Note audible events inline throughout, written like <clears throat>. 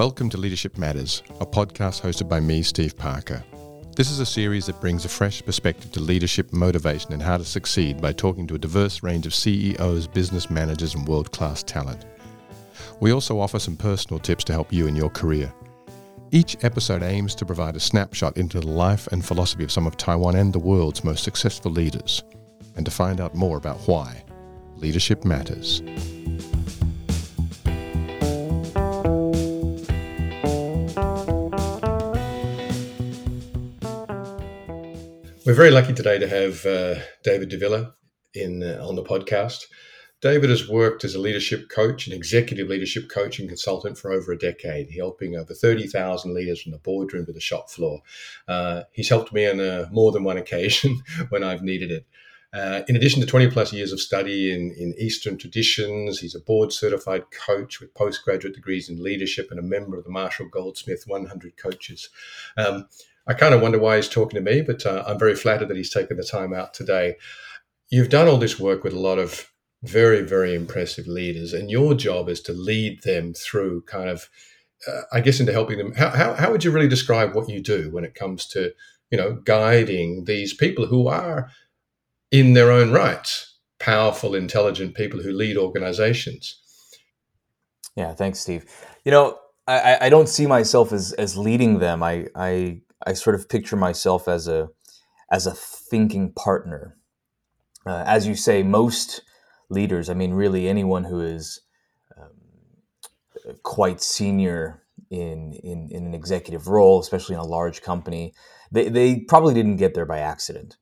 Welcome to Leadership Matters, a podcast hosted by me, Steve Parker. This is a series that brings a fresh perspective to leadership, motivation, and how to succeed by talking to a diverse range of CEOs, business managers, and world class talent. We also offer some personal tips to help you in your career. Each episode aims to provide a snapshot into the life and philosophy of some of Taiwan and the world's most successful leaders, and to find out more about why leadership matters. We're very lucky today to have uh, David Davila in uh, on the podcast. David has worked as a leadership coach, an executive leadership coach and consultant for over a decade, helping over 30,000 leaders from the boardroom to the shop floor. Uh, he's helped me on uh, more than one occasion <laughs> when I've needed it. Uh, in addition to 20 plus years of study in, in Eastern traditions, he's a board certified coach with postgraduate degrees in leadership and a member of the Marshall Goldsmith 100 Coaches. Um, I kind of wonder why he's talking to me, but uh, I'm very flattered that he's taken the time out today. You've done all this work with a lot of very, very impressive leaders, and your job is to lead them through kind of, uh, I guess, into helping them. How, how, how would you really describe what you do when it comes to, you know, guiding these people who are, in their own rights, powerful, intelligent people who lead organizations? Yeah, thanks, Steve. You know, I, I don't see myself as as leading them. I I I sort of picture myself as a as a thinking partner. Uh, as you say, most leaders, I mean, really anyone who is um, quite senior in, in, in an executive role, especially in a large company, they, they probably didn't get there by accident.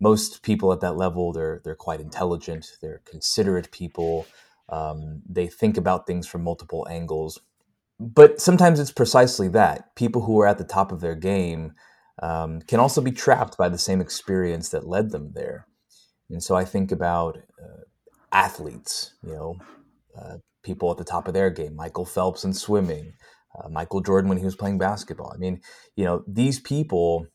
Most people at that level, they're they're quite intelligent, they're considerate people. Um, they think about things from multiple angles but sometimes it's precisely that people who are at the top of their game um, can also be trapped by the same experience that led them there. And so I think about uh, athletes, you know, uh, people at the top of their game, Michael Phelps in swimming, uh, Michael Jordan when he was playing basketball. I mean, you know, these people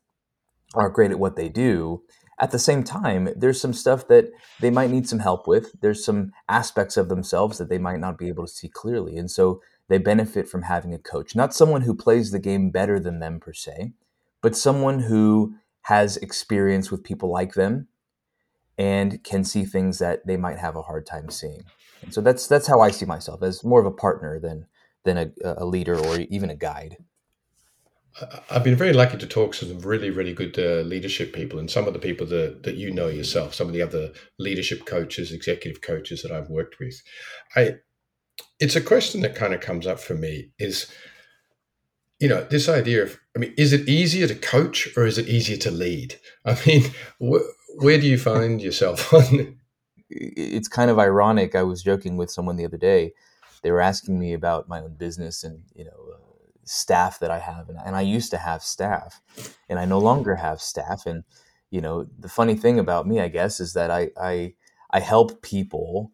are great at what they do. At the same time, there's some stuff that they might need some help with. There's some aspects of themselves that they might not be able to see clearly. And so they benefit from having a coach, not someone who plays the game better than them per se, but someone who has experience with people like them and can see things that they might have a hard time seeing. And so that's that's how I see myself as more of a partner than than a, a leader or even a guide. I've been very lucky to talk to some really, really good uh, leadership people, and some of the people that, that you know yourself, some of the other leadership coaches, executive coaches that I've worked with. I it's a question that kind of comes up for me is you know this idea of i mean is it easier to coach or is it easier to lead? I mean wh- where do you find yourself <laughs> on it's kind of ironic i was joking with someone the other day. They were asking me about my own business and you know uh, staff that i have and, and i used to have staff and i no longer have staff and you know the funny thing about me i guess is that i i, I help people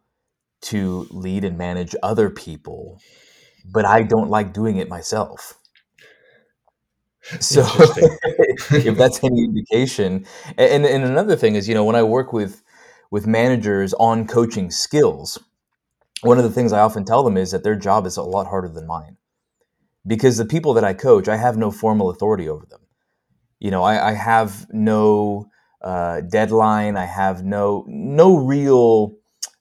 to lead and manage other people, but I don't like doing it myself. So <laughs> if that's any indication, and, and another thing is, you know, when I work with with managers on coaching skills, one of the things I often tell them is that their job is a lot harder than mine, because the people that I coach, I have no formal authority over them. You know, I, I have no uh, deadline. I have no no real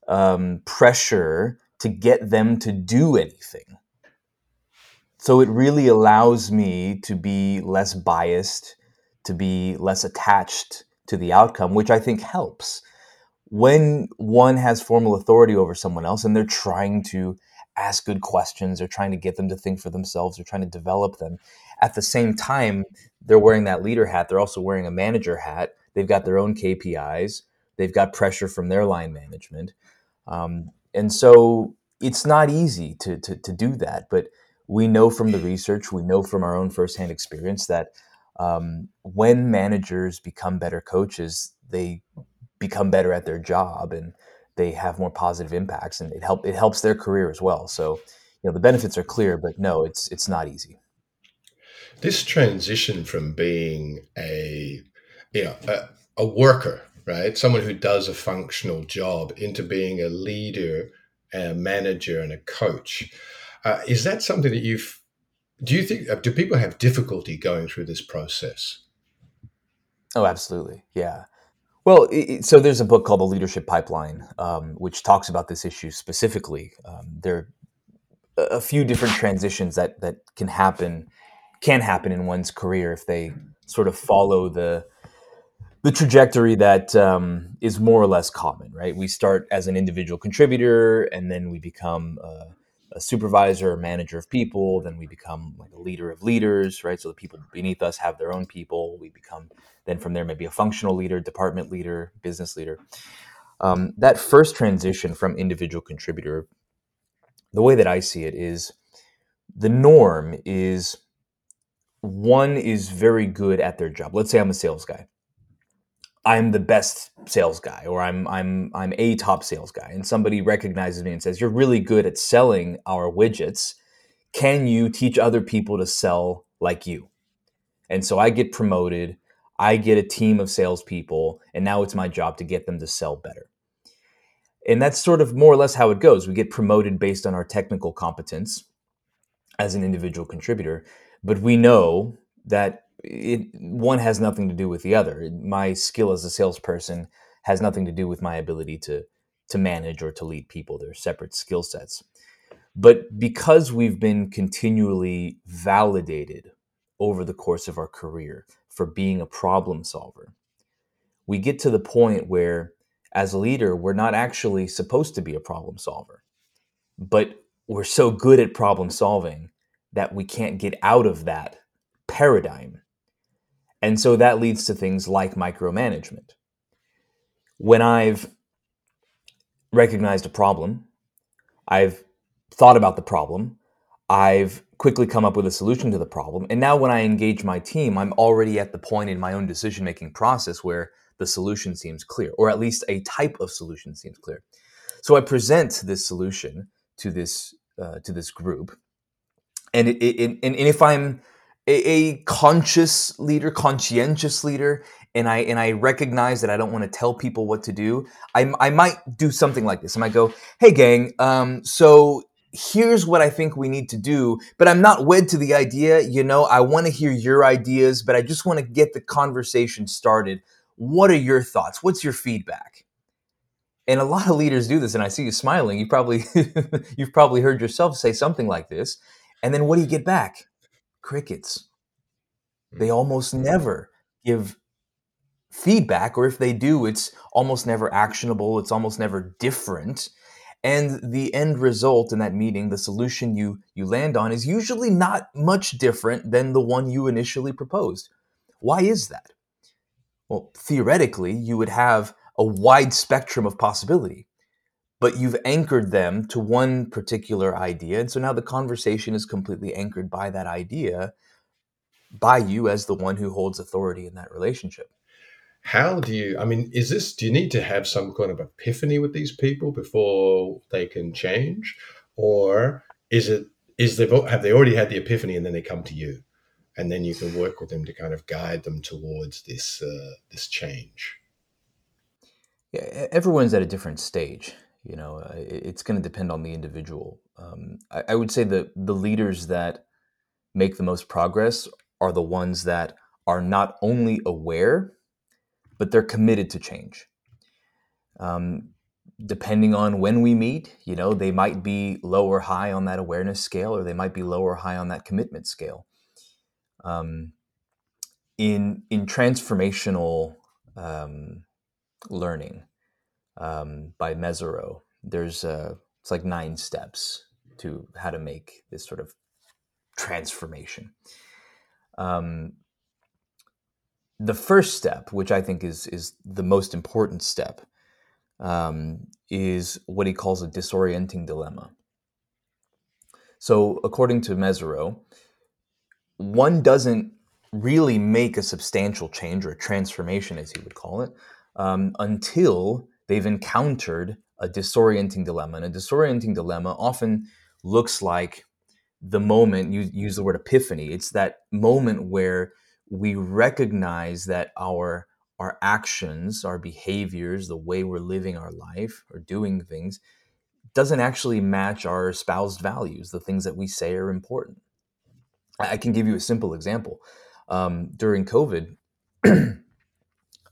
um, pressure to get them to do anything. So it really allows me to be less biased, to be less attached to the outcome, which I think helps. When one has formal authority over someone else and they're trying to ask good questions, they're trying to get them to think for themselves, they're trying to develop them. At the same time, they're wearing that leader hat, they're also wearing a manager hat. They've got their own KPIs, they've got pressure from their line management. Um, and so it's not easy to, to, to, do that, but we know from the research, we know from our own firsthand experience that um, when managers become better coaches, they become better at their job and they have more positive impacts, and it help it helps their career as well. So, you know, the benefits are clear, but no, it's it's not easy. This transition from being a you know a, a worker right? Someone who does a functional job into being a leader, a manager, and a coach. Uh, is that something that you've Do you think, uh, do people have difficulty going through this process? Oh, absolutely. Yeah. Well, it, so there's a book called The Leadership Pipeline, um, which talks about this issue specifically. Um, there are a few different transitions that that can happen, can happen in one's career if they sort of follow the the trajectory that um, is more or less common, right? We start as an individual contributor, and then we become a, supervisor or manager of people. Then we become like a leader of leaders, right? So the people beneath us have their own people. We become then from there maybe a functional leader, department leader, business leader. Um, that first transition from individual contributor, the way that I see it is the norm is one is very good at their job. Let's say I'm a sales guy I'm the best sales guy or I'm I'm I'm a top sales guy. And somebody recognizes me and says you're really good at selling our widgets. Can you teach other people to sell like you? And so I get promoted. I get a team of salespeople and now it's my job to get them to sell better. And that's sort of more or less how it goes. We get promoted based on our technical competence as an individual contributor but we know that it one has nothing to do with the other. My skill as a salesperson has nothing to do with my ability to to manage or to lead people. They're separate skill sets. But because we've been continually validated over the course of our career for being a problem solver, we get to the point where as a leader, we're not actually supposed to be a problem solver. But we're so good at problem solving that we can't get out of that paradigm and so that leads to things like micromanagement. When I've recognized a problem, I've thought about the problem, I've quickly come up with a solution to the problem, and now when I engage my team, I'm already at the point in my own decision making process where the solution seems clear, or at least a type of solution seems clear. So I present this solution to this uh, to this group, and it, it, and, and if I'm a, a conscious leader, conscientious leader, and I and I recognize that I don't want to tell people what to do, I, I might do something like this. I might go, "Hey, gang, um, so here's what I think we need to do, but I'm not wed to the idea. You know, I want to hear your ideas, but I just want to get the conversation started. What are your thoughts? What's your feedback?" And a lot of leaders do this, and I see you smiling. You probably <laughs> you've probably heard yourself say something like this, and then what do you get back? Crickets. They mm. almost never give feedback, or if they do, it's almost never actionable, it's almost never different. And the end result in that meeting, the solution you, you land on, is usually not much different than the one you initially proposed. Why is that? Well, theoretically, you would have a wide spectrum of possibility but you've anchored them to one particular idea. And so now the conversation is completely anchored by that idea, by you as the one who holds authority in that relationship. How do you, I mean, is this, do you need to have some kind of epiphany with these people before they can change? Or is it, is they have they already had the epiphany and then they come to you? And then you can work with them to kind of guide them towards this, uh, this change. Yeah, everyone's at a different stage you know, it's going to depend on the individual. Um, I, I, would say that the leaders that make the most progress are the ones that are not only aware, but they're committed to change. Um, depending on when we meet, you know, they might be low or high on that awareness scale, or they might be low or high on that commitment scale. Um, in in transformational um, learning, um, by Mezirow. There's uh, it's like nine steps to how to make this sort of transformation. Um, the first step, which I think is is the most important step, um, is what he calls a disorienting dilemma. So, according to Mezirow, one doesn't really make a substantial change or a transformation, as he would call it, um, until they've encountered a disorienting dilemma. And a disorienting dilemma often looks like the moment you use the word epiphany. It's that moment where we recognize that our our actions, our behaviors, the way we're living our life or doing things doesn't actually match our espoused values, the things that we say are important. I can give you a simple example. Um, during COVID, <clears throat>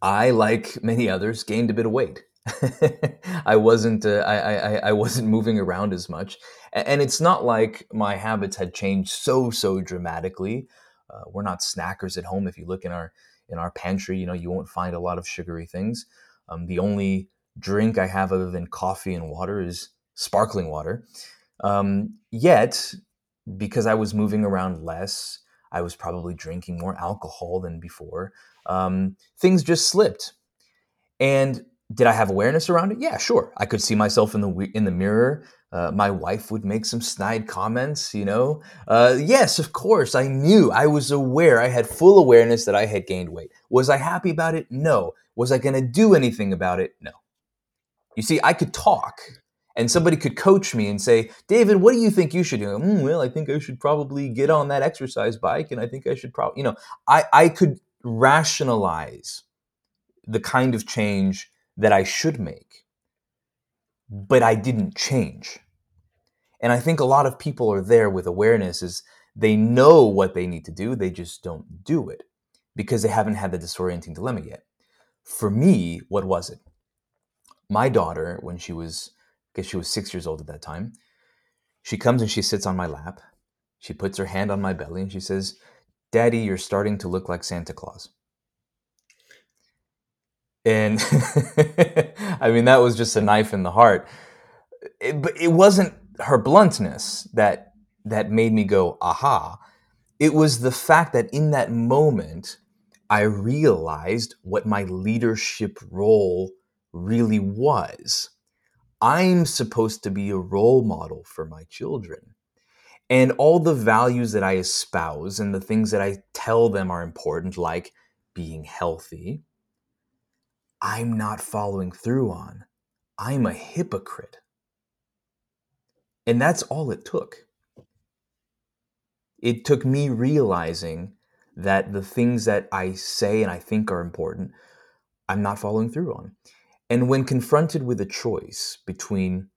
I, like many others, gained a bit of weight. <laughs> I wasn't uh, I, I, I wasn't moving around as much, and it's not like my habits had changed so so dramatically. Uh, we're not snackers at home. If you look in our in our pantry, you know you won't find a lot of sugary things. Um, the only drink I have other than coffee and water is sparkling water. Um, yet, because I was moving around less, I was probably drinking more alcohol than before. Um, things just slipped, and did I have awareness around it? Yeah, sure. I could see myself in the in the mirror. Uh, my wife would make some snide comments, you know. Uh, yes, of course, I knew. I was aware. I had full awareness that I had gained weight. Was I happy about it? No. Was I going to do anything about it? No. You see, I could talk, and somebody could coach me and say, "David, what do you think you should do?" Mm, well, I think I should probably get on that exercise bike, and I think I should probably, you know, I I could rationalize the kind of change that I should make, but I didn't change. And I think a lot of people are there with awareness is they know what they need to do, they just don't do it because they haven't had the disorienting dilemma yet. For me, what was it? My daughter, when she was, I guess she was six years old at that time, she comes and she sits on my lap. She puts her hand on my belly and she says, Daddy, you're starting to look like Santa Claus and <laughs> I mean that was just a knife in the heart. It, but it wasn't her bluntness that that made me go aha. It was the fact that in that moment I realized what my leadership role really was. I'm supposed to be a role model for my children. And all the values that I espouse and the things that I tell them are important, like being healthy, I'm not following through on. I'm a hypocrite. And that's all it took. It took me realizing that the things that I say and I think are important, I'm not following through on. And when confronted with a choice between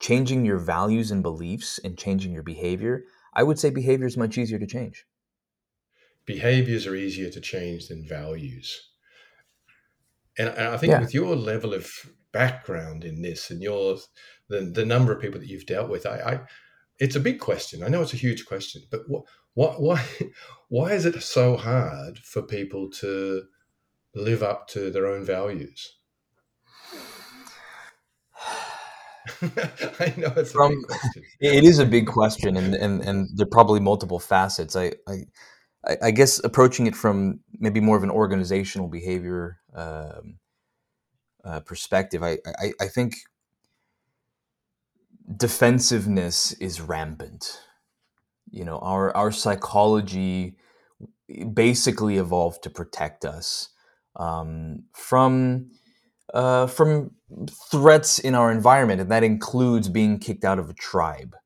changing your values and beliefs and changing your behavior, I would say behavior is much easier to change. Behaviors are easier to change than values. And, and I think yeah. with your level of background in this and your the, the number of people that you've dealt with, I, I it's a big question. I know it's a huge question, but what what <laughs> why why is it so hard for people to live up to their own values? <laughs> I know it's From, a big question. It is a big question, and and and there are probably multiple facets. I, I guess approaching it from maybe more of an organizational behavior um, uh, perspective, I, I, I think defensiveness is rampant. You know, our our psychology basically evolved to protect us um, from uh, from threats in our environment, and that includes being kicked out of a tribe.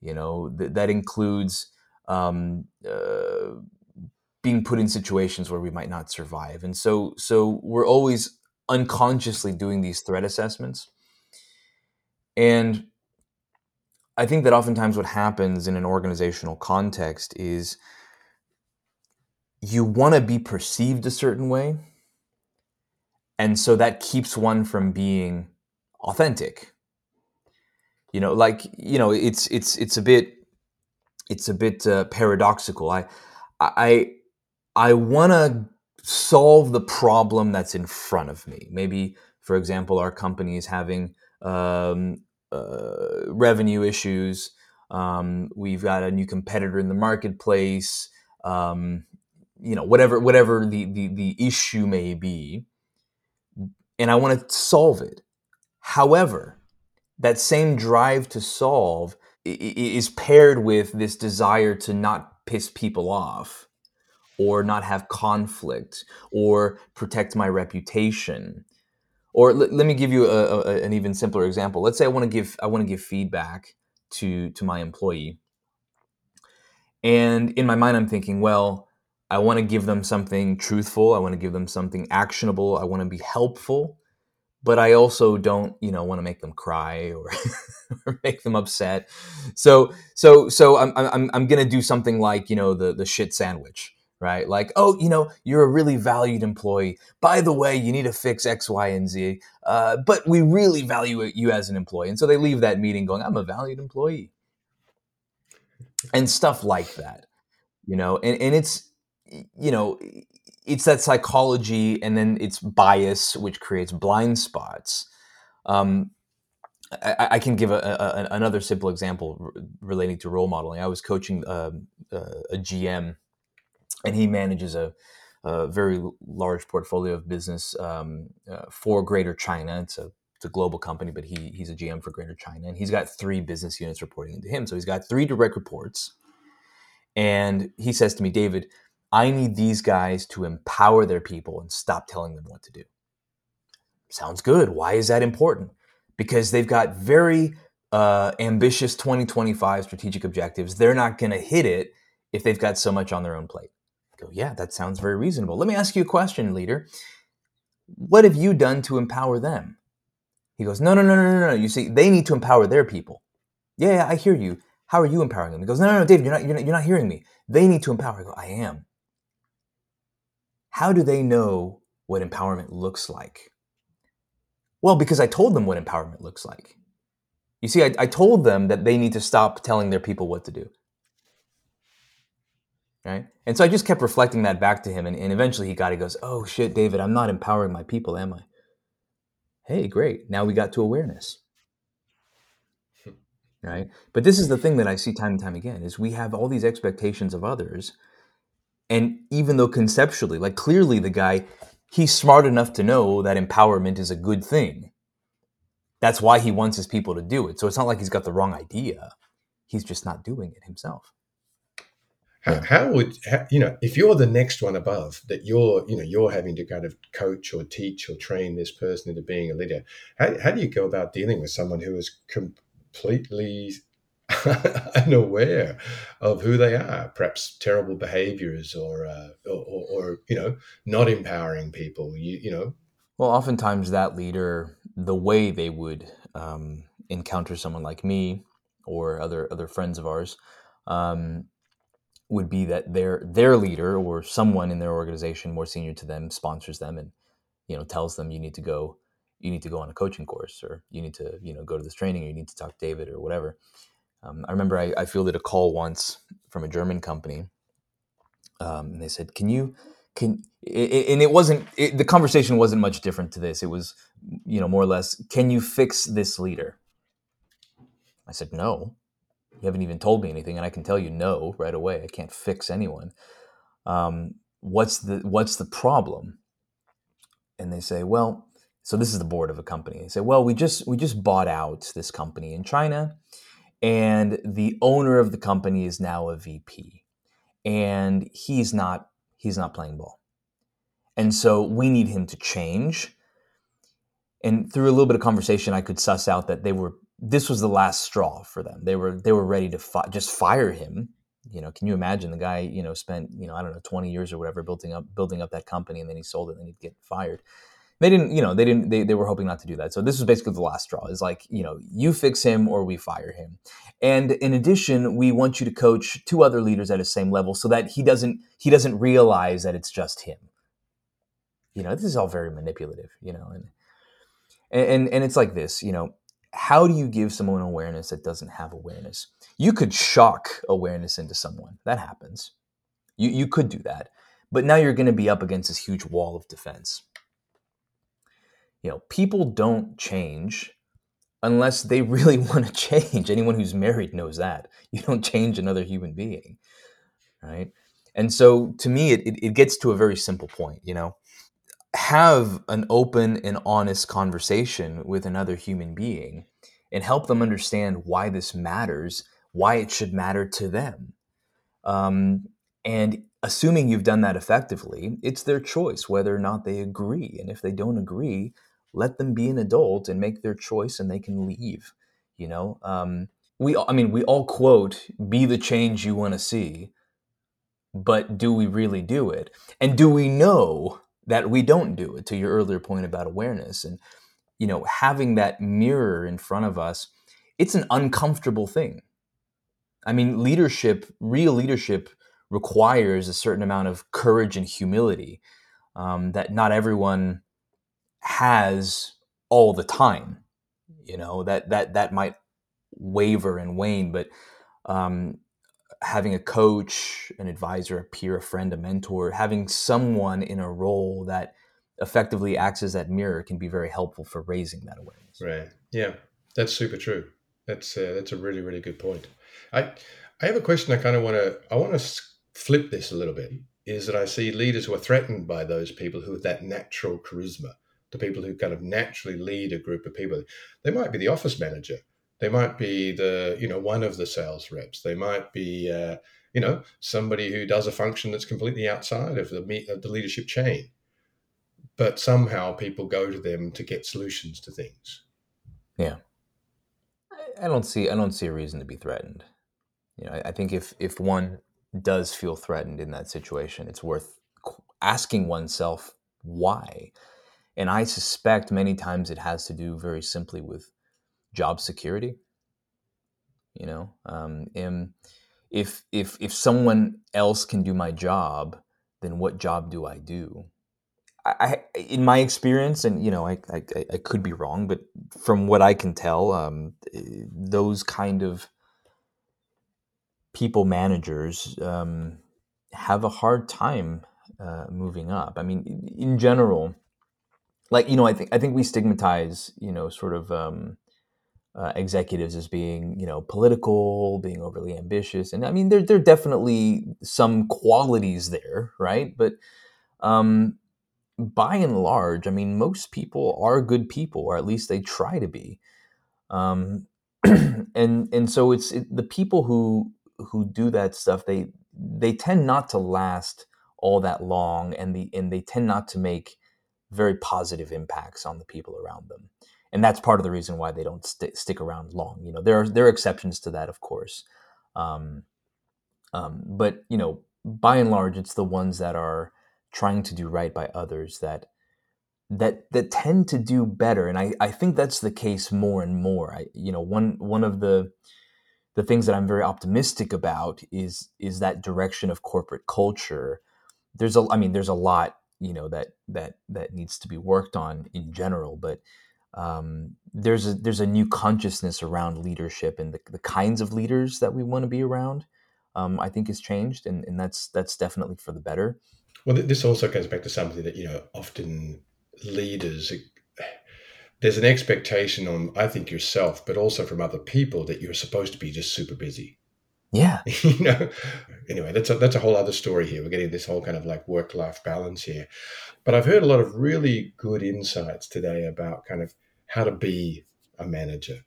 You know, th- that includes um, uh, being put in situations where we might not survive. And so so we're always unconsciously doing these threat assessments. And I think that oftentimes what happens in an organizational context is you want to be perceived a certain way. And so that keeps one from being authentic. You know, like, you know, it's it's it's a bit it's a bit uh, paradoxical. I I I want to solve the problem that's in front of me. Maybe, for example, our company is having um, uh, revenue issues. Um, we've got a new competitor in the marketplace. Um, you know, whatever whatever the, the the issue may be, and I want to solve it. However, that same drive to solve is paired with this desire to not piss people off or not have conflict or protect my reputation. Or l- let me give you a, a, an even simpler example. Let's say i want to give i want to give feedback to to my employee. And in my mind i'm thinking well i want to give them something truthful i want to give them something actionable i want to be helpful but I also don't, you know, want to make them cry or, <laughs> or make them upset. So, so, so I'm, I'm, I'm going to do something like, you know, the, the shit sandwich, right? Like, oh, you know, you're a really valued employee. By the way, you need to fix X, Y, and Z. Uh, but we really value you as an employee. And so they leave that meeting going, I'm a valued employee. And stuff like that, you know, and, and it's, you know, it's that psychology and then it's bias which creates blind spots um, I, I, can give a, a, another simple example relating to role modeling i was coaching um, uh, a gm and he manages a, a very large portfolio of business um, uh, for greater china it's a, it's a global company but he, he's a gm for greater china and he's got three business units reporting into him so he's got three direct reports and he says to me david I need these guys to empower their people and stop telling them what to do. Sounds good. Why is that important? Because they've got very uh, ambitious 2025 strategic objectives. They're not going to hit it if they've got so much on their own plate. Go, yeah, that sounds very reasonable. Let me ask you a question, leader. What have you done to empower them? He goes, no, no, no, no, no, no. You see, they need to empower their people. Yeah, yeah, I hear you. How are you empowering them? He goes, no, no, no, David, you're not, you're not, you're not hearing me. They need to empower. I go, I am how do they know what empowerment looks like? Well, because I told them what empowerment looks like. You see, I, I, told them that they need to stop telling their people what to do. Right? And so I just kept reflecting that back to him. And, and eventually he got it. He goes, Oh shit, David, I'm not empowering my people, am I? Hey, great. Now we got to awareness. <laughs> Right? But this is the thing that I see time and time again is we have all these expectations of others and even though conceptually, like clearly the guy, he's smart enough to know that empowerment is a good thing. That's why he wants his people to do it. So it's not like he's got the wrong idea. He's just not doing it himself. How, how would how, you know if you're the next one above that you're you know you're having to kind of coach or teach or train this person into being a leader? How, how do you go about dealing with someone who is completely <laughs> unaware of who they are, perhaps terrible behaviors or, uh, or, or, you know, not empowering people, you, you know. Well, oftentimes that leader, the way they would um, encounter someone like me or other other friends of ours, um, would be that their their leader or someone in their organization more senior to them sponsors them and you know tells them you need to go you need to go on a coaching course or you need to you know go to this training or you need to talk to David or whatever um, I remember I, I, fielded a call once from a German company, um, and they said, "Can you?" Can and it wasn't it, the conversation wasn't much different to this. It was, you know, more or less, "Can you fix this leader?" I said, "No." You haven't even told me anything, and I can tell you no right away. I can't fix anyone. Um, what's the what's the problem? And they say, well, so this is the board of a company. They say, well, we just we just bought out this company in China and the owner of the company is now a VP, and he's not he's not playing ball, and so we need him to change. And through a little bit of conversation, I could suss out that they were this was the last straw for them. They were they were ready to fi- just fire him. You know, can you imagine the guy? You know, spent you know I don't know twenty years or whatever building up building up that company, and then he sold it, and then he'd get fired they didn't you know they didn't they, they were hoping not to do that so this was basically the last straw is like you know you fix him or we fire him and in addition we want you to coach two other leaders at his same level so that he doesn't he doesn't realize that it's just him you know this is all very manipulative you know and and and it's like this you know how do you give someone awareness that doesn't have awareness you could shock awareness into someone that happens you you could do that but now you're going to be up against this huge wall of defense you know, people don't change unless they <laughs> really want to change. Anyone who's married knows that. <laughs> You don't change another human being, right? And so to me, it, it, it gets to a very simple point, you know, have an open and honest conversation with another human being and help them understand why this matters, why it should matter to them. Um, and assuming you've done that effectively, it's their choice whether or not they agree. And if they don't agree, let them be an adult and make their choice and they can leave you know um, we i mean we all quote be the change you want to see but do we really do it and do we know that we don't do it to your earlier point about awareness and you know, having that mirror in front of us, it's an uncomfortable thing. I mean, leadership, real leadership, requires a certain amount of courage and humility um, that not everyone has all the time. You know that that that might waver and wane, but um, having a coach, an advisor, a peer, a friend, a mentor, having someone in a role that effectively acts as that mirror can be very helpful for raising that awareness. Right. Yeah, that's super true. That's uh, that's a really really good point. I I have a question. I kind of want to I want to flip this a little bit. Is that I see leaders who are threatened by those people who have that natural charisma, the people who kind of naturally lead a group of people. They might be the office manager. They might be the you know one of the sales reps. They might be uh, you know somebody who does a function that's completely outside of the of the leadership chain but somehow people go to them to get solutions to things. Yeah, I don't see I don't see a reason to be threatened. You know, I, I think if if one does feel threatened in that situation, it's worth asking oneself why. And I suspect many times it has to do very simply with job security. You know, um, if if if someone else can do my job, then what job do I do? I, in my experience, and you know, I, I, I, could be wrong, but from what I can tell, um, those kind of people managers um, have a hard time uh, moving up. I mean, in general, like you know, I think I think we stigmatize you know sort of um, uh, executives as being you know political, being overly ambitious, and I mean there there are definitely some qualities there, right? But um, by and large, I mean, most people are good people, or at least they try to be. Um, <clears throat> and and so it's it, the people who who do that stuff. They they tend not to last all that long, and the and they tend not to make very positive impacts on the people around them. And that's part of the reason why they don't st- stick around long. You know, there are there are exceptions to that, of course. Um, um, but you know, by and large, it's the ones that are trying to do right by others that that that tend to do better and I, I think that's the case more and more I you know one one of the the things that I'm very optimistic about is is that direction of corporate culture there's a I mean there's a lot you know that that that needs to be worked on in general but um, there's a there's a new consciousness around leadership and the, the kinds of leaders that we want to be around um, I think has changed and, and that's that's definitely for the better well, this also goes back to something that, you know, often leaders, there's an expectation on, I think, yourself, but also from other people that you're supposed to be just super busy. Yeah. <laughs> you know, anyway, that's a, that's a whole other story here. We're getting this whole kind of like work life balance here. But I've heard a lot of really good insights today about kind of how to be a manager.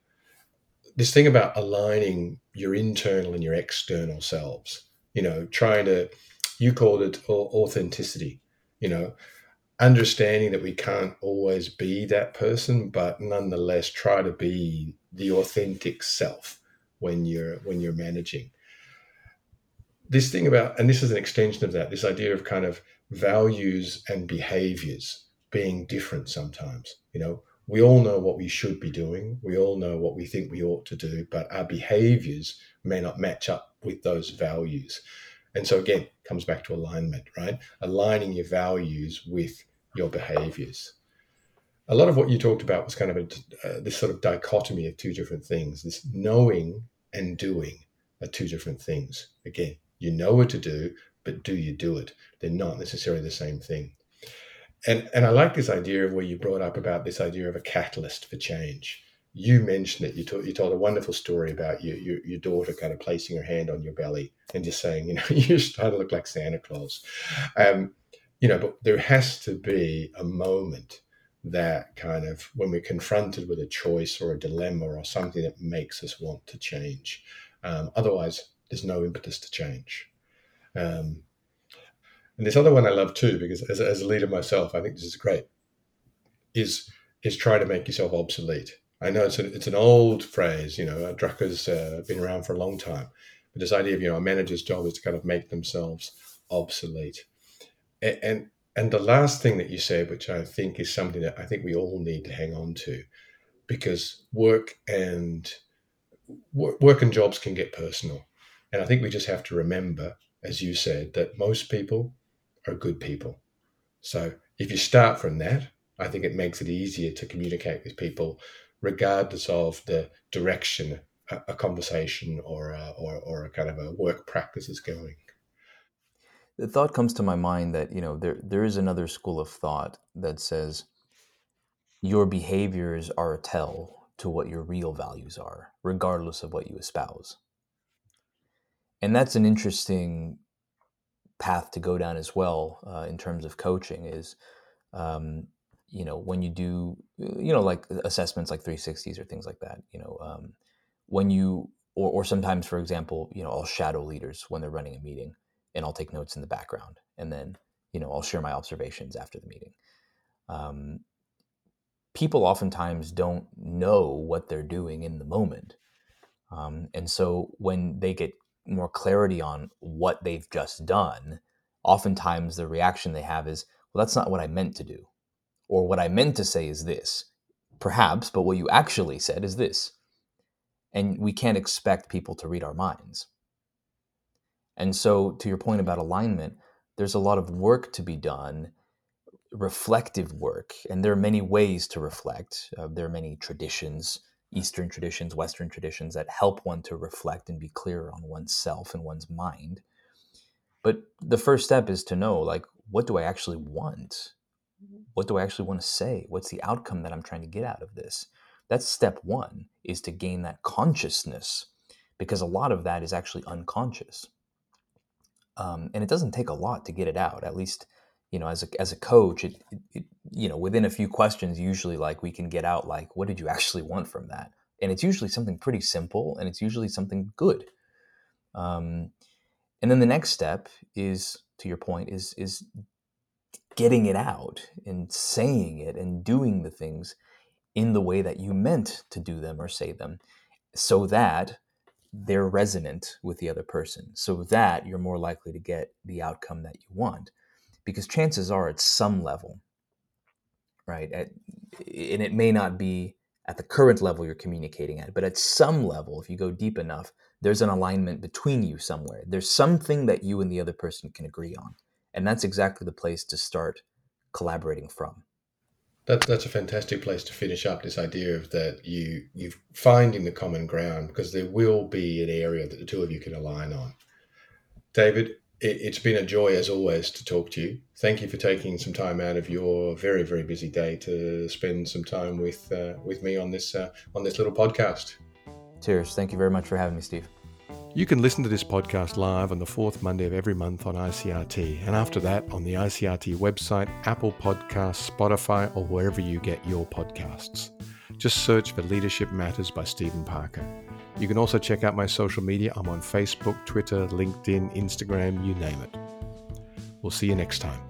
This thing about aligning your internal and your external selves, you know, trying to you called it authenticity you know understanding that we can't always be that person but nonetheless try to be the authentic self when you're when you're managing this thing about and this is an extension of that this idea of kind of values and behaviors being different sometimes you know we all know what we should be doing we all know what we think we ought to do but our behaviors may not match up with those values and so again, comes back to alignment, right? Aligning your values with your behaviors. A lot of what you talked about was kind of a, uh, this sort of dichotomy of two different things. This knowing and doing are two different things. Again, you know what to do, but do you do it? They're not necessarily the same thing. And and I like this idea of where you brought up about this idea of a catalyst for change you mentioned it. You told you told a wonderful story about your, your, your daughter kind of placing her hand on your belly and just saying, you know, <laughs> you start to look like Santa Claus. Um, you know, but there has to be a moment that kind of when we're confronted with a choice or a dilemma or something that makes us want to change. Um, otherwise, there's no impetus to change. Um, and this other one I love too, because as, as a leader myself, I think this is great, is is try to make yourself obsolete I know it's, a, it's an old phrase, you know, Drucker's uh, been around for a long time. But this idea of, you know, a manager's job is to kind of make themselves obsolete. And, and And the last thing that you said, which I think is something that I think we all need to hang on to, because work and work and jobs can get personal. And I think we just have to remember, as you said, that most people are good people. So if you start from that, I think it makes it easier to communicate with people, regardless of the direction a, a conversation or a, or, or a kind of a work practice is going. The thought comes to my mind that you know there there is another school of thought that says your behaviors are a tell to what your real values are, regardless of what you espouse. And that's an interesting path to go down as well uh, in terms of coaching is um, you know when you do you know like assessments like 360s or things like that you know um, when you or, or sometimes for example you know i'll shadow leaders when they're running a meeting and i'll take notes in the background and then you know i'll share my observations after the meeting um, people oftentimes don't know what they're doing in the moment um, and so when they get more clarity on what they've just done, oftentimes the reaction they have is, well, that's not what I meant to do. Or what I meant to say is this. Perhaps, but what you actually said is this. And we can't expect people to read our minds. And so, to your point about alignment, there's a lot of work to be done, reflective work. And there are many ways to reflect. Uh, there are many traditions Eastern traditions, Western traditions that help one to reflect and be clearer on oneself and one's mind. But the first step is to know, like, what do I actually want? What do I actually want to say? What's the outcome that I'm trying to get out of this? That's step one, is to gain that consciousness, because a lot of that is actually unconscious. Um, and it doesn't take a lot to get it out. At least, you know, as a as a coach, it, it you know, within a few questions, usually like we can get out like, what did you actually want from that? And it's usually something pretty simple and it's usually something good. Um, and then the next step is, to your point, is is getting it out and saying it and doing the things in the way that you meant to do them or say them so that they're resonant with the other person so with that you're more likely to get the outcome that you want because chances are at some level right? At, and it may not be at the current level you're communicating at, but at some level, if you go deep enough, there's an alignment between you somewhere. There's something that you and the other person can agree on. And that's exactly the place to start collaborating from. That, that's a fantastic place to finish up this idea of that you you finding the common ground because there will be an area that the two of you can align on. David, it, has been a joy as always to talk to you. Thank you for taking some time out of your very very busy day to spend some time with uh, with me on this uh, on this little podcast. Cheers! Thank you very much for having me, Steve. You can listen to this podcast live on the fourth Monday of every month on ICRT, and after that on the ICRT website, Apple Podcasts, Spotify, or wherever you get your podcasts. Just search for Leadership Matters by Stephen Parker. You can also check out my social media. I'm on Facebook, Twitter, LinkedIn, Instagram, you name it. We'll see you next time.